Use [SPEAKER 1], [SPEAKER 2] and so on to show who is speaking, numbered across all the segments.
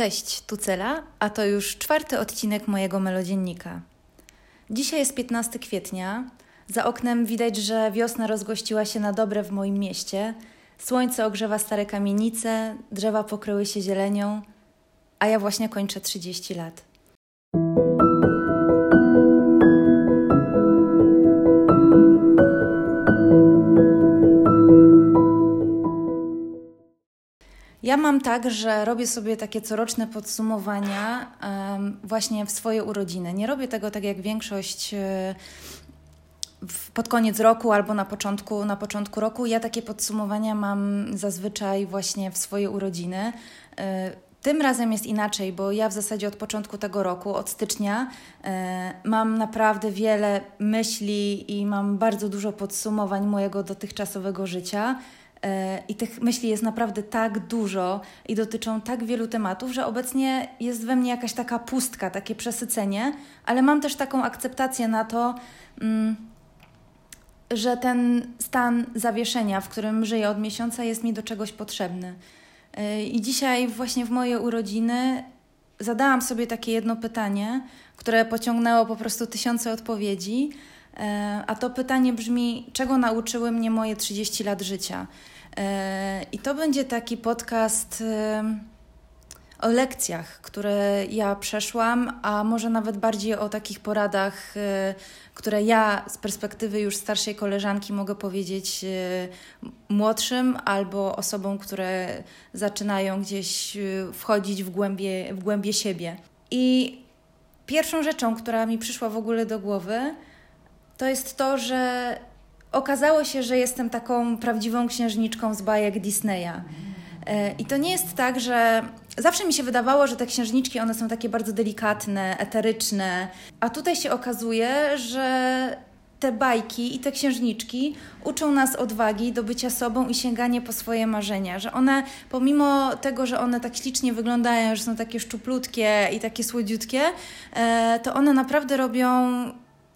[SPEAKER 1] Cześć, tu Cela, a to już czwarty odcinek mojego melodziennika. Dzisiaj jest 15 kwietnia. Za oknem widać, że wiosna rozgościła się na dobre w moim mieście. Słońce ogrzewa stare kamienice, drzewa pokryły się zielenią, a ja właśnie kończę 30 lat. Ja mam tak, że robię sobie takie coroczne podsumowania um, właśnie w swoje urodziny. Nie robię tego tak jak większość e, pod koniec roku albo na początku, na początku roku. Ja takie podsumowania mam zazwyczaj właśnie w swoje urodziny. E, tym razem jest inaczej, bo ja w zasadzie od początku tego roku, od stycznia, e, mam naprawdę wiele myśli i mam bardzo dużo podsumowań mojego dotychczasowego życia. E, I tych myśli jest naprawdę tak dużo i dotyczą tak wielu tematów, że obecnie jest we mnie jakaś taka pustka, takie przesycenie, ale mam też taką akceptację na to, mm, że ten stan zawieszenia, w którym żyję od miesiąca, jest mi do czegoś potrzebny. E, I dzisiaj, właśnie w moje urodziny, zadałam sobie takie jedno pytanie, które pociągnęło po prostu tysiące odpowiedzi. E, a to pytanie brzmi: czego nauczyły mnie moje 30 lat życia? E, I to będzie taki podcast e, o lekcjach, które ja przeszłam, a może nawet bardziej o takich poradach, które ja z perspektywy już starszej koleżanki mogę powiedzieć młodszym albo osobom, które zaczynają gdzieś wchodzić w głębie, w głębie siebie. I pierwszą rzeczą, która mi przyszła w ogóle do głowy, to jest to, że okazało się, że jestem taką prawdziwą księżniczką z bajek Disneya. E, I to nie jest tak, że zawsze mi się wydawało, że te księżniczki one są takie bardzo delikatne, eteryczne, a tutaj się okazuje, że te bajki i te księżniczki uczą nas odwagi do bycia sobą i sięganie po swoje marzenia, że one pomimo tego, że one tak ślicznie wyglądają, że są takie szczuplutkie i takie słodziutkie, e, to one naprawdę robią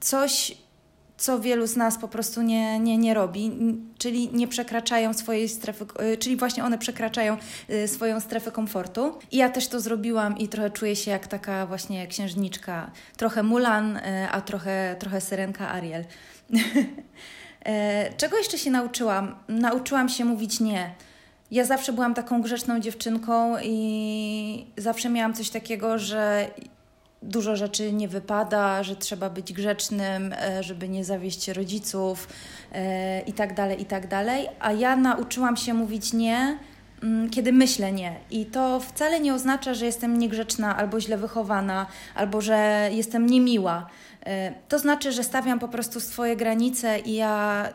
[SPEAKER 1] coś co wielu z nas po prostu nie, nie, nie robi, czyli nie przekraczają swojej strefy, y, czyli właśnie one przekraczają y, swoją strefę komfortu. I ja też to zrobiłam i trochę czuję się jak taka właśnie księżniczka, trochę Mulan, y, a trochę, trochę Syrenka Ariel. E, czego jeszcze się nauczyłam? Nauczyłam się mówić nie. Ja zawsze byłam taką grzeczną dziewczynką i zawsze miałam coś takiego, że dużo rzeczy nie wypada, że trzeba być grzecznym, e, żeby nie zawieść rodziców e, i tak dalej, i tak dalej. A ja nauczyłam się mówić nie, mm, kiedy myślę nie. I to wcale nie oznacza, że jestem niegrzeczna albo źle wychowana, albo że jestem niemiła. E, to znaczy, że stawiam po prostu swoje granice i ja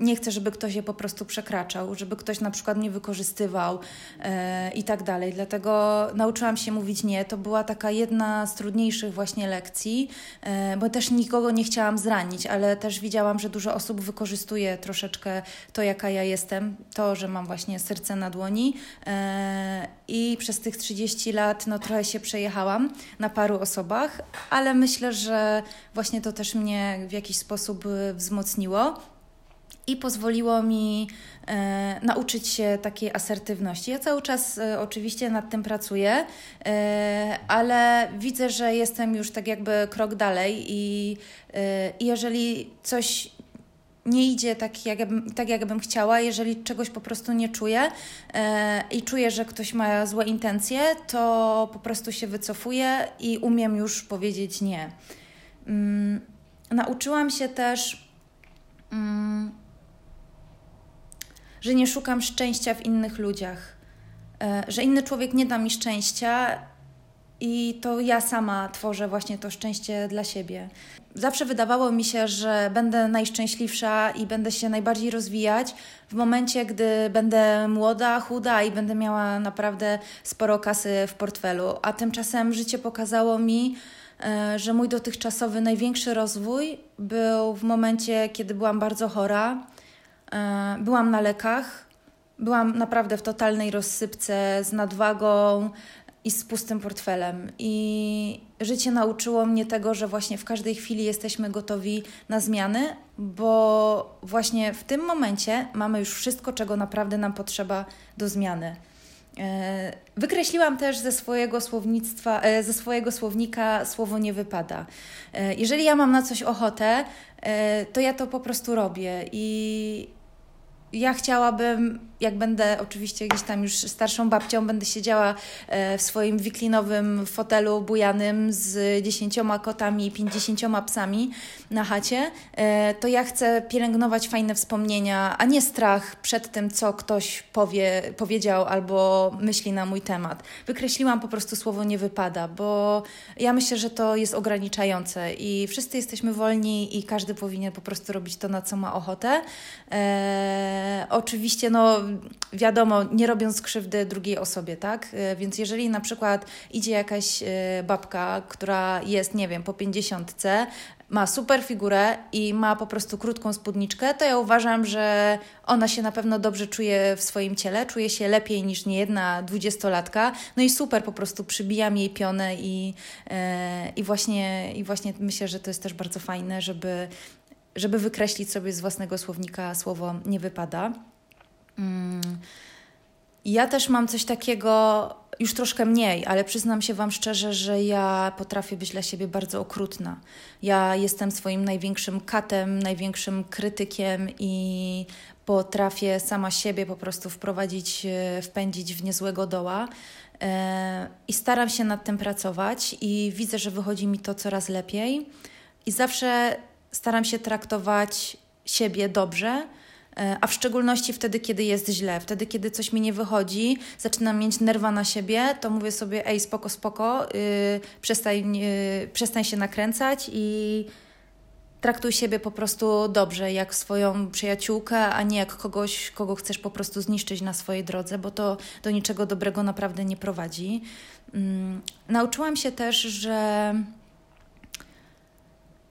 [SPEAKER 1] nie chcę, żeby ktoś je po prostu przekraczał, żeby ktoś na przykład mnie wykorzystywał e, i tak dalej. Dlatego nauczyłam się mówić nie. To była taka jedna z trudniejszych właśnie lekcji, e, bo też nikogo nie chciałam zranić, ale też widziałam, że dużo osób wykorzystuje troszeczkę to, jaka ja jestem, to, że mam właśnie serce na dłoni. E, I przez tych 30 lat no trochę się przejechałam na paru osobach, ale myślę, że właśnie to też mnie w jakiś sposób wzmocniło i pozwoliło mi e, nauczyć się takiej asertywności. Ja cały czas e, oczywiście nad tym pracuję, e, ale widzę, że jestem już tak jakby krok dalej i, e, jeżeli coś nie idzie tak, jakbym, tak, jakbym chciała, jeżeli czegoś po prostu nie czuję e, i czuję, że ktoś ma złe intencje, to po prostu się wycofuję i umiem już powiedzieć nie. Mm, nauczyłam się też. Mm, że nie szukam szczęścia w innych ludziach, e, że inny człowiek nie da mi szczęścia i to ja sama tworzę właśnie to szczęście dla siebie. Zawsze wydawało mi się, że będę najszczęśliwsza i będę się najbardziej rozwijać w momencie, gdy będę młoda, chuda i będę miała naprawdę sporo kasy w portfelu. A tymczasem życie pokazało mi, że mój dotychczasowy największy rozwój był w momencie, kiedy byłam bardzo chora E, byłam na lekach, byłam naprawdę w totalnej rozsypce z nadwagą i z pustym portfelem. I życie nauczyło mnie tego, że właśnie w każdej chwili jesteśmy gotowi na zmiany, bo właśnie w tym momencie mamy już wszystko, czego naprawdę nam potrzeba do zmiany. E, wykreśliłam też ze swojego słownictwa, e, ze swojego słownika słowo nie wypada. E, jeżeli ja mam na coś ochotę, to ja to po prostu robię i ja chciałabym jak będę oczywiście gdzieś tam już starszą babcią, będę siedziała e, w swoim wiklinowym fotelu bujanym z dziesięcioma kotami i pięćdziesięcioma psami na chacie, e, to ja chcę pielęgnować fajne wspomnienia, a nie strach przed tym, co ktoś powie, powiedział albo myśli na mój temat. Wykreśliłam po prostu słowo nie wypada, bo ja myślę, że to jest ograniczające i wszyscy jesteśmy wolni i każdy powinien po prostu robić to, na co ma ochotę. E, oczywiście, no wiadomo, nie robiąc krzywdy drugiej osobie, tak? E, więc jeżeli na przykład idzie jakaś e, babka, która jest, nie wiem, po pięćdziesiątce, ma super figurę i ma po prostu krótką spódniczkę, to ja uważam, że ona się na pewno dobrze czuje w swoim ciele, czuje się lepiej niż niejedna dwudziestolatka. No i super, po prostu przybijam jej pionę i, e, i, właśnie, i właśnie myślę, że to jest też bardzo fajne, żeby, żeby wykreślić sobie z własnego słownika słowo nie wypada. Mm. Ja też mam coś takiego, już troszkę mniej, ale przyznam się Wam szczerze, że ja potrafię być dla siebie bardzo okrutna. Ja jestem swoim największym katem, największym krytykiem i potrafię sama siebie po prostu wprowadzić, e, wpędzić w niezłego doła. E, I staram się nad tym pracować, i widzę, że wychodzi mi to coraz lepiej. I zawsze staram się traktować siebie dobrze a w szczególności wtedy, kiedy jest źle, wtedy, kiedy coś mi nie wychodzi, zaczynam mieć nerwa na siebie, to mówię sobie, ej, spoko, spoko, yy, przestań, yy, przestań się nakręcać i traktuj siebie po prostu dobrze, jak swoją przyjaciółkę, a nie jak kogoś, kogo chcesz po prostu zniszczyć na swojej drodze, bo to do niczego dobrego naprawdę nie prowadzi. Yy, nauczyłam się też, że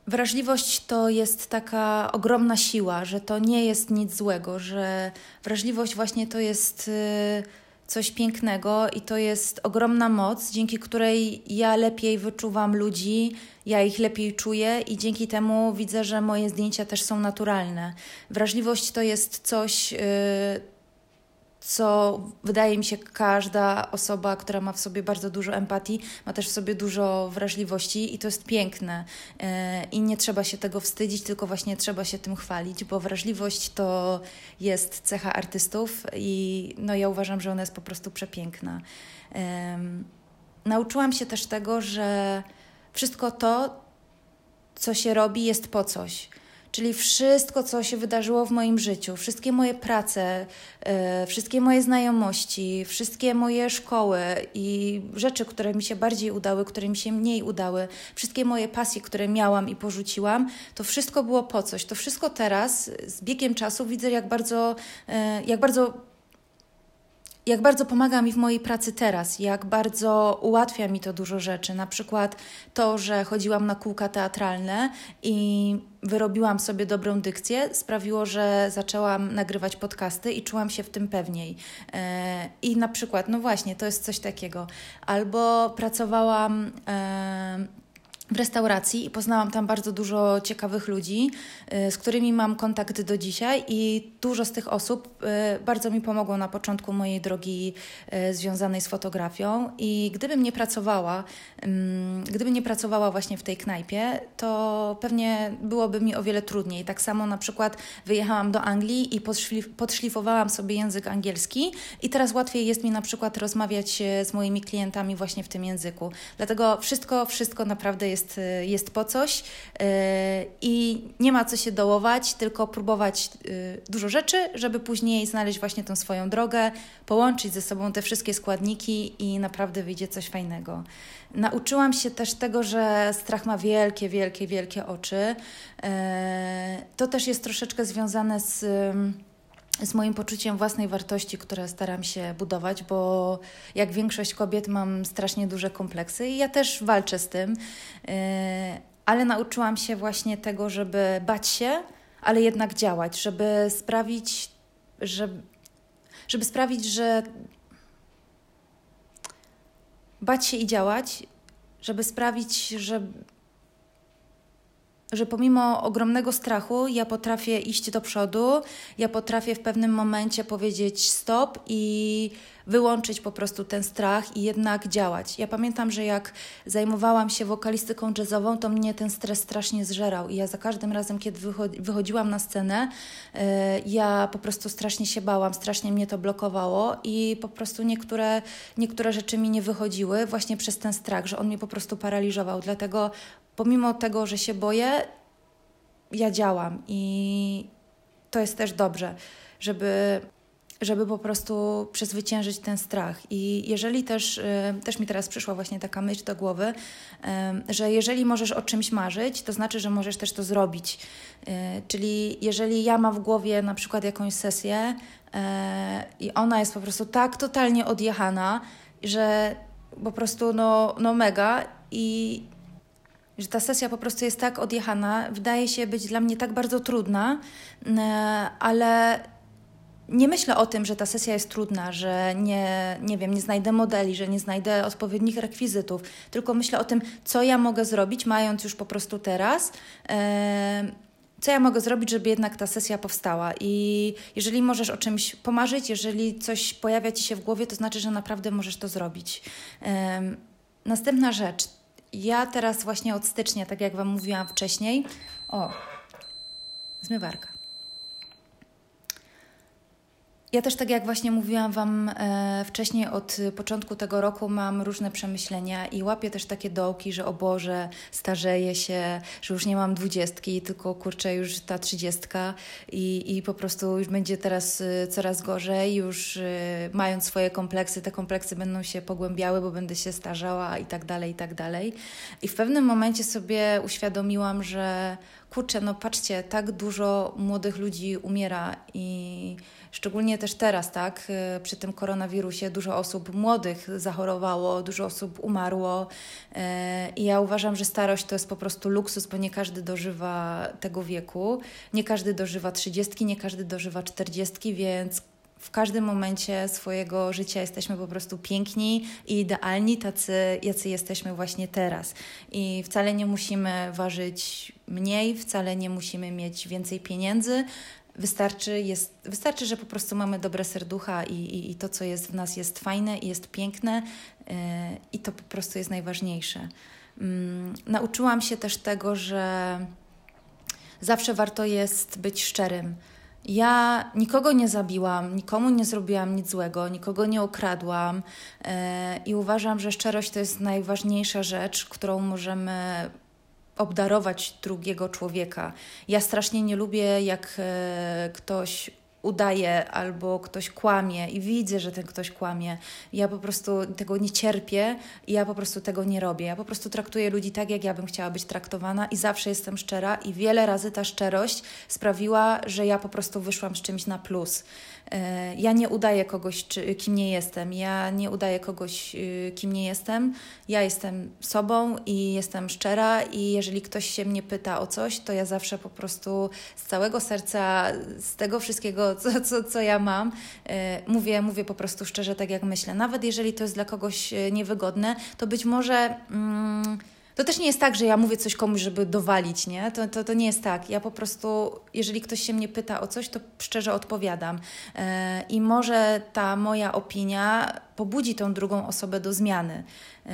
[SPEAKER 1] Wrażliwość to jest taka ogromna siła, że to nie jest nic złego, że wrażliwość właśnie to jest y, coś pięknego i to jest ogromna moc, dzięki której ja lepiej wyczuwam ludzi, ja ich lepiej czuję i dzięki temu widzę, że moje zdjęcia też są naturalne. Wrażliwość to jest coś y, co wydaje mi się każda osoba, która ma w sobie bardzo dużo empatii, ma też w sobie dużo wrażliwości i to jest piękne. E, I nie trzeba się tego wstydzić, tylko właśnie trzeba się tym chwalić, bo wrażliwość to jest cecha artystów i no ja uważam, że ona jest po prostu przepiękna. Nauczyłam się też tego, że wszystko to, co się robi, jest po coś. Czyli wszystko, co się wydarzyło w moim życiu, wszystkie moje prace, yy, wszystkie moje znajomości, wszystkie moje szkoły i rzeczy, które mi się bardziej udały, które mi się mniej udały, wszystkie moje pasje, które miałam i porzuciłam, to wszystko było po coś. To wszystko teraz z biegiem czasu widzę, jak bardzo, yy, jak bardzo jak bardzo pomaga mi w mojej pracy teraz, jak bardzo ułatwia mi to dużo rzeczy. Na przykład to, że chodziłam na kółka teatralne i wyrobiłam sobie dobrą dykcję, sprawiło, że zaczęłam nagrywać podcasty i czułam się w tym pewniej. E, I na przykład, no właśnie, to jest coś takiego. Albo pracowałam e, w restauracji i poznałam tam bardzo dużo ciekawych ludzi, y, z którymi mam kontakt do dzisiaj i dużo z tych osób y, bardzo mi pomogło na początku mojej drogi y, związanej z fotografią i gdybym nie pracowała, gdybym nie pracowała właśnie w tej knajpie, to pewnie byłoby mi o wiele trudniej. Tak samo na przykład wyjechałam do Anglii i podszlifowałam sobie język angielski i teraz łatwiej jest mi na przykład rozmawiać z moimi klientami właśnie w tym języku. Dlatego wszystko, wszystko naprawdę jest jest, y, jest po coś y, i nie ma co się dołować, tylko próbować y, dużo rzeczy, żeby później znaleźć właśnie tą swoją drogę, połączyć ze sobą te wszystkie składniki i naprawdę wyjdzie coś fajnego. Nauczyłam się też tego, że strach ma wielkie, wielkie, wielkie oczy. To też jest troszeczkę związane z z moim poczuciem własnej wartości, które staram się budować, bo jak większość kobiet mam strasznie duże kompleksy i ja też walczę z tym, yy, ale nauczyłam się właśnie tego, żeby bać się, ale jednak działać, żeby sprawić, że, żeby sprawić, że bać się i działać, żeby sprawić, że że pomimo ogromnego strachu, ja potrafię iść do przodu, ja potrafię w pewnym momencie powiedzieć stop i wyłączyć po prostu ten strach i jednak działać. Ja pamiętam, że jak zajmowałam się wokalistyką jazzową, to mnie ten stres strasznie zżerał i ja za każdym razem, kiedy wychodziłam na scenę, e, ja po prostu strasznie się bałam, strasznie mnie to blokowało i po prostu niektóre, niektóre rzeczy mi nie wychodziły właśnie przez ten strach, że on mnie po prostu paraliżował. Dlatego pomimo tego, że się boję, ja działam i to jest też dobrze, żeby, żeby po prostu przezwyciężyć ten strach. I jeżeli też, y, też mi teraz przyszła właśnie taka myśl do głowy, że jeżeli możesz o czymś marzyć, to znaczy, że możesz też to zrobić. Y, czyli jeżeli ja mam w głowie na przykład jakąś sesję y, i ona jest po prostu tak totalnie odjechana, że po prostu no, no mega i że ta sesja po prostu jest tak odjechana, wydaje się być dla mnie tak bardzo trudna, e, ale nie myślę o tym, że ta sesja jest trudna, że nie, nie wiem, nie znajdę modeli, że nie znajdę odpowiednich rekwizytów, tylko myślę o tym, co ja mogę zrobić, mając już po prostu teraz. E, co ja mogę zrobić, żeby jednak ta sesja powstała? I jeżeli możesz o czymś pomarzyć, jeżeli coś pojawia ci się w głowie, to znaczy, że naprawdę możesz to zrobić. E, następna rzecz ja teraz właśnie od stycznia, tak jak Wam mówiłam wcześniej, o, zmywarka. Ja też, tak jak właśnie mówiłam Wam e, wcześniej, od początku tego roku mam różne przemyślenia i łapię też takie dołki, że o Boże, starzeję się, że już nie mam dwudziestki, tylko kurczę, już ta trzydziestka i, i po prostu już będzie teraz e, coraz gorzej, już e, mając swoje kompleksy, te kompleksy będą się pogłębiały, bo będę się starzała i tak dalej, i tak dalej. I w pewnym momencie sobie uświadomiłam, że kurczę, no patrzcie, tak dużo młodych ludzi umiera i szczególnie też teraz, tak, y, przy tym koronawirusie dużo osób młodych zachorowało, dużo osób umarło y, i ja uważam, że starość to jest po prostu luksus, bo nie każdy dożywa tego wieku, nie każdy dożywa trzydziestki, nie każdy dożywa czterdziestki, więc w każdym momencie swojego życia jesteśmy po prostu piękni i idealni, tacy, jacy jesteśmy właśnie teraz. I wcale nie musimy ważyć mniej, wcale nie musimy mieć więcej pieniędzy. Wystarczy, jest, wystarczy że po prostu mamy dobre serducha i, i, i to, co jest w nas, jest fajne i jest piękne, yy, i to po prostu jest najważniejsze. Yy, nauczyłam się też tego, że zawsze warto jest być szczerym ja nikogo nie zabiłam, nikomu nie zrobiłam nic złego, nikogo nie okradłam e, i uważam, że szczerość to jest najważniejsza rzecz, którą możemy obdarować drugiego człowieka. Ja strasznie nie lubię, jak e, ktoś udaje albo ktoś kłamie i widzę, że ten ktoś kłamie. Ja po prostu tego nie cierpię i ja po prostu tego nie robię. Ja po prostu traktuję ludzi tak, jak ja bym chciała być traktowana i zawsze jestem szczera i wiele razy ta szczerość sprawiła, że ja po prostu wyszłam z czymś na plus. E, ja nie udaję kogoś, czy, kim nie jestem. Ja nie udaję kogoś, y, kim nie jestem. Ja jestem sobą i jestem szczera, i jeżeli ktoś się mnie pyta o coś, to ja zawsze po prostu z całego serca, z tego wszystkiego, co, co, co ja mam, e, mówię, mówię po prostu szczerze, tak jak myślę. Nawet jeżeli to jest dla kogoś e, niewygodne, to być może. Mm, to też nie jest tak, że ja mówię coś komuś, żeby dowalić, nie? To, to, to nie jest tak. Ja po prostu, jeżeli ktoś się mnie pyta o coś, to szczerze odpowiadam. Yy, I może ta moja opinia pobudzi tą drugą osobę do zmiany, yy,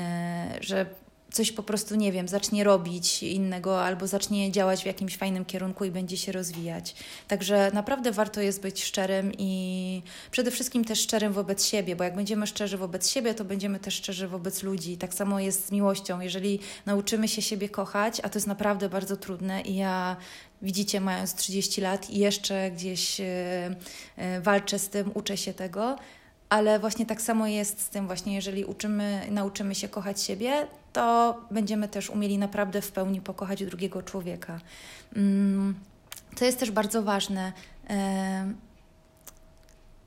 [SPEAKER 1] że coś po prostu, nie wiem, zacznie robić innego albo zacznie działać w jakimś fajnym kierunku i będzie się rozwijać. Także naprawdę warto jest być szczerym i przede wszystkim też szczerym wobec siebie, bo jak będziemy szczerzy wobec siebie, to będziemy też szczerzy wobec ludzi. Tak samo jest z miłością. Jeżeli nauczymy się siebie kochać, a to jest naprawdę bardzo trudne i ja widzicie, mając 30 lat i jeszcze gdzieś e, e, walczę z tym, uczę się tego, ale właśnie tak samo jest z tym właśnie, jeżeli uczymy, nauczymy się kochać siebie, to będziemy też umieli naprawdę w pełni pokochać drugiego człowieka. Mm, to jest też bardzo ważne.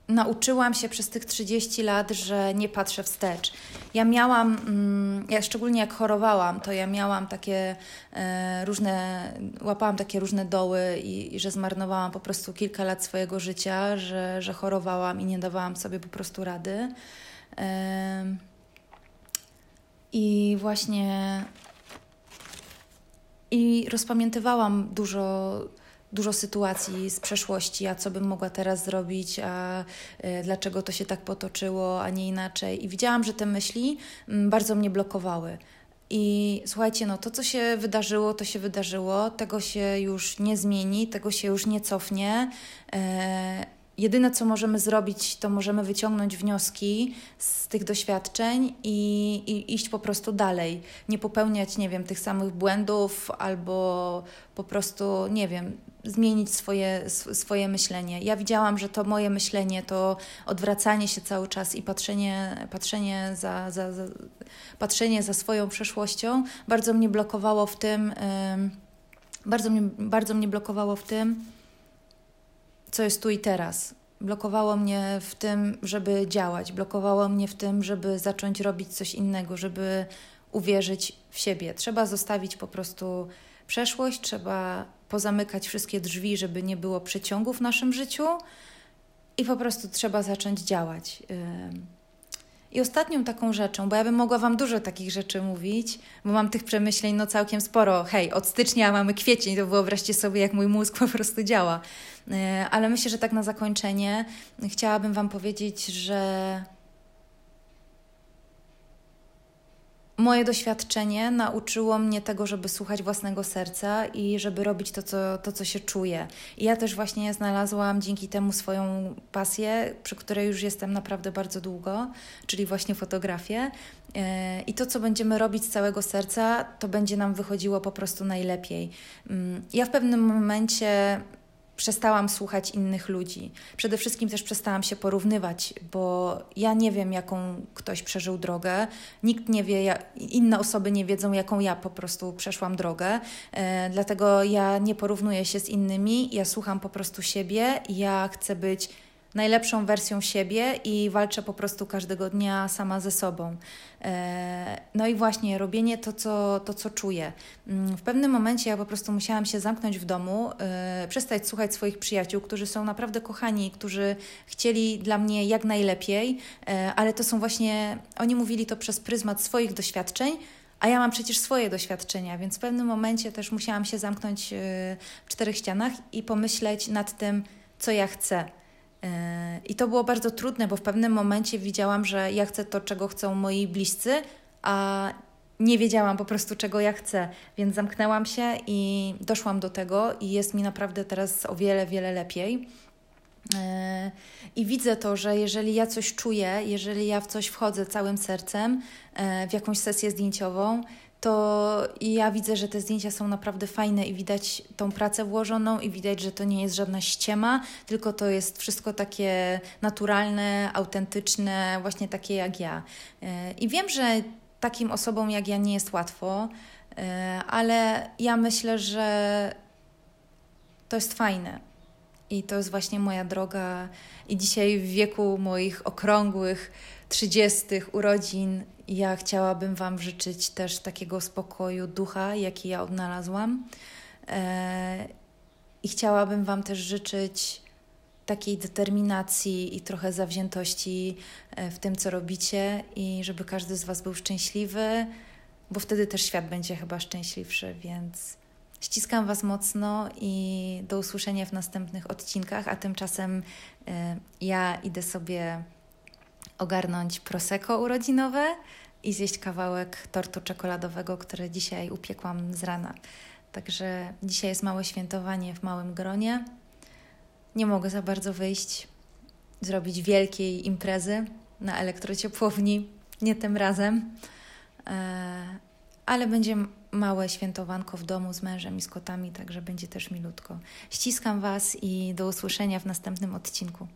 [SPEAKER 1] Nauczyłam się przez tych 30 lat, że nie patrzę wstecz. Ja miałam, mm, ja szczególnie jak chorowałam, to ja miałam takie e, różne, łapałam takie różne doły i, i że zmarnowałam po prostu kilka lat swojego życia, że, że chorowałam i nie dawałam sobie po prostu rady. I właśnie I rozpamiętywałam dużo dużo sytuacji z przeszłości, a co bym mogła teraz zrobić, a y, dlaczego to się tak potoczyło, a nie inaczej. I widziałam, że te myśli mm, bardzo mnie blokowały. I słuchajcie, no to, co się wydarzyło, to się wydarzyło, tego się już nie zmieni, tego się już nie cofnie. E, jedyne, co możemy zrobić, to możemy wyciągnąć wnioski z tych doświadczeń i, i, iść po prostu dalej. Nie popełniać, nie wiem, tych samych błędów albo po prostu, nie wiem, zmienić swoje, swoje myślenie. Ja widziałam, że to moje myślenie, to odwracanie się cały czas i patrzenie, patrzenie, za, za, za patrzenie za swoją przeszłością bardzo mnie blokowało w tym, bardzo mnie, bardzo mnie blokowało w tym, co jest tu i teraz. Blokowało mnie w tym, żeby działać, blokowało mnie w tym, żeby zacząć robić coś innego, żeby uwierzyć w siebie. Trzeba zostawić po prostu przeszłość, trzeba pozamykać wszystkie drzwi, żeby nie było przeciągów w naszym życiu i po prostu trzeba zacząć działać. I ostatnią taką rzeczą, bo ja bym mogła Wam dużo takich rzeczy mówić, bo mam tych przemyśleń no całkiem sporo. Hej, od stycznia mamy kwiecień, to wyobraźcie sobie, jak mój mózg po prostu działa. Ale myślę, że tak na zakończenie chciałabym Wam powiedzieć, że moje doświadczenie nauczyło mnie tego, żeby słuchać własnego serca i żeby robić to, co, to, co się czuje. I ja też właśnie znalazłam dzięki temu swoją pasję, przy której już jestem naprawdę bardzo długo, czyli właśnie fotografię. E, I to, co będziemy robić z całego serca, to będzie nam wychodziło po prostu najlepiej. Mm, ja w pewnym momencie przestałam słuchać innych ludzi. Przede wszystkim też przestałam się porównywać, bo ja nie wiem, jaką ktoś przeżył drogę, nikt nie wie, ja, inne osoby nie wiedzą, jaką ja po prostu przeszłam drogę. E, dlatego ja nie porównuję się z innymi, ja słucham po prostu siebie, ja chcę być najlepszą wersją siebie i walczę po prostu każdego dnia sama ze sobą. E, no i właśnie robienie to, co, to, co czuję. Mm, w pewnym momencie ja po prostu musiałam się zamknąć w domu, e, przestać słuchać swoich przyjaciół, którzy są naprawdę kochani, którzy chcieli dla mnie jak najlepiej, e, ale to są właśnie, oni mówili to przez pryzmat swoich doświadczeń, a ja mam przecież swoje doświadczenia, więc w pewnym momencie też musiałam się zamknąć w czterech ścianach i pomyśleć nad tym, co ja chcę. I to było bardzo trudne, bo w pewnym momencie widziałam, że ja chcę to, czego chcą moi bliscy, a nie wiedziałam po prostu, czego ja chcę, więc zamknęłam się i doszłam do tego, i jest mi naprawdę teraz o wiele, wiele lepiej. E, I widzę to, że jeżeli ja coś czuję, jeżeli ja w coś wchodzę całym sercem, e, w jakąś sesję zdjęciową, to ja widzę, że te zdjęcia są naprawdę fajne i widać tą pracę włożoną i widać, że to nie jest żadna ściema, tylko to jest wszystko takie naturalne, autentyczne, właśnie takie jak ja. E, I wiem, że takim osobom jak ja nie jest łatwo, e, ale ja myślę, że to jest fajne. I to jest właśnie moja droga. I dzisiaj w wieku moich okrągłych, trzydziestych urodzin ja chciałabym Wam życzyć też takiego spokoju ducha, jaki ja odnalazłam. E, I chciałabym Wam też życzyć takiej determinacji i trochę zawziętości e, w tym, co robicie, i żeby każdy z Was był szczęśliwy, bo wtedy też świat będzie chyba szczęśliwszy, więc. Ściskam Was mocno i do usłyszenia w następnych odcinkach, a tymczasem y, ja idę sobie ogarnąć prosecco urodzinowe i zjeść kawałek tortu czekoladowego, które dzisiaj upiekłam z rana. Także dzisiaj jest małe świętowanie w małym gronie. Nie mogę za bardzo wyjść, zrobić wielkiej imprezy na elektrociepłowni, nie tym razem, e, ale będzie małe świętowanko w domu z mężem i z kotami, także będzie też milutko. Ściskam Was i do usłyszenia w następnym odcinku.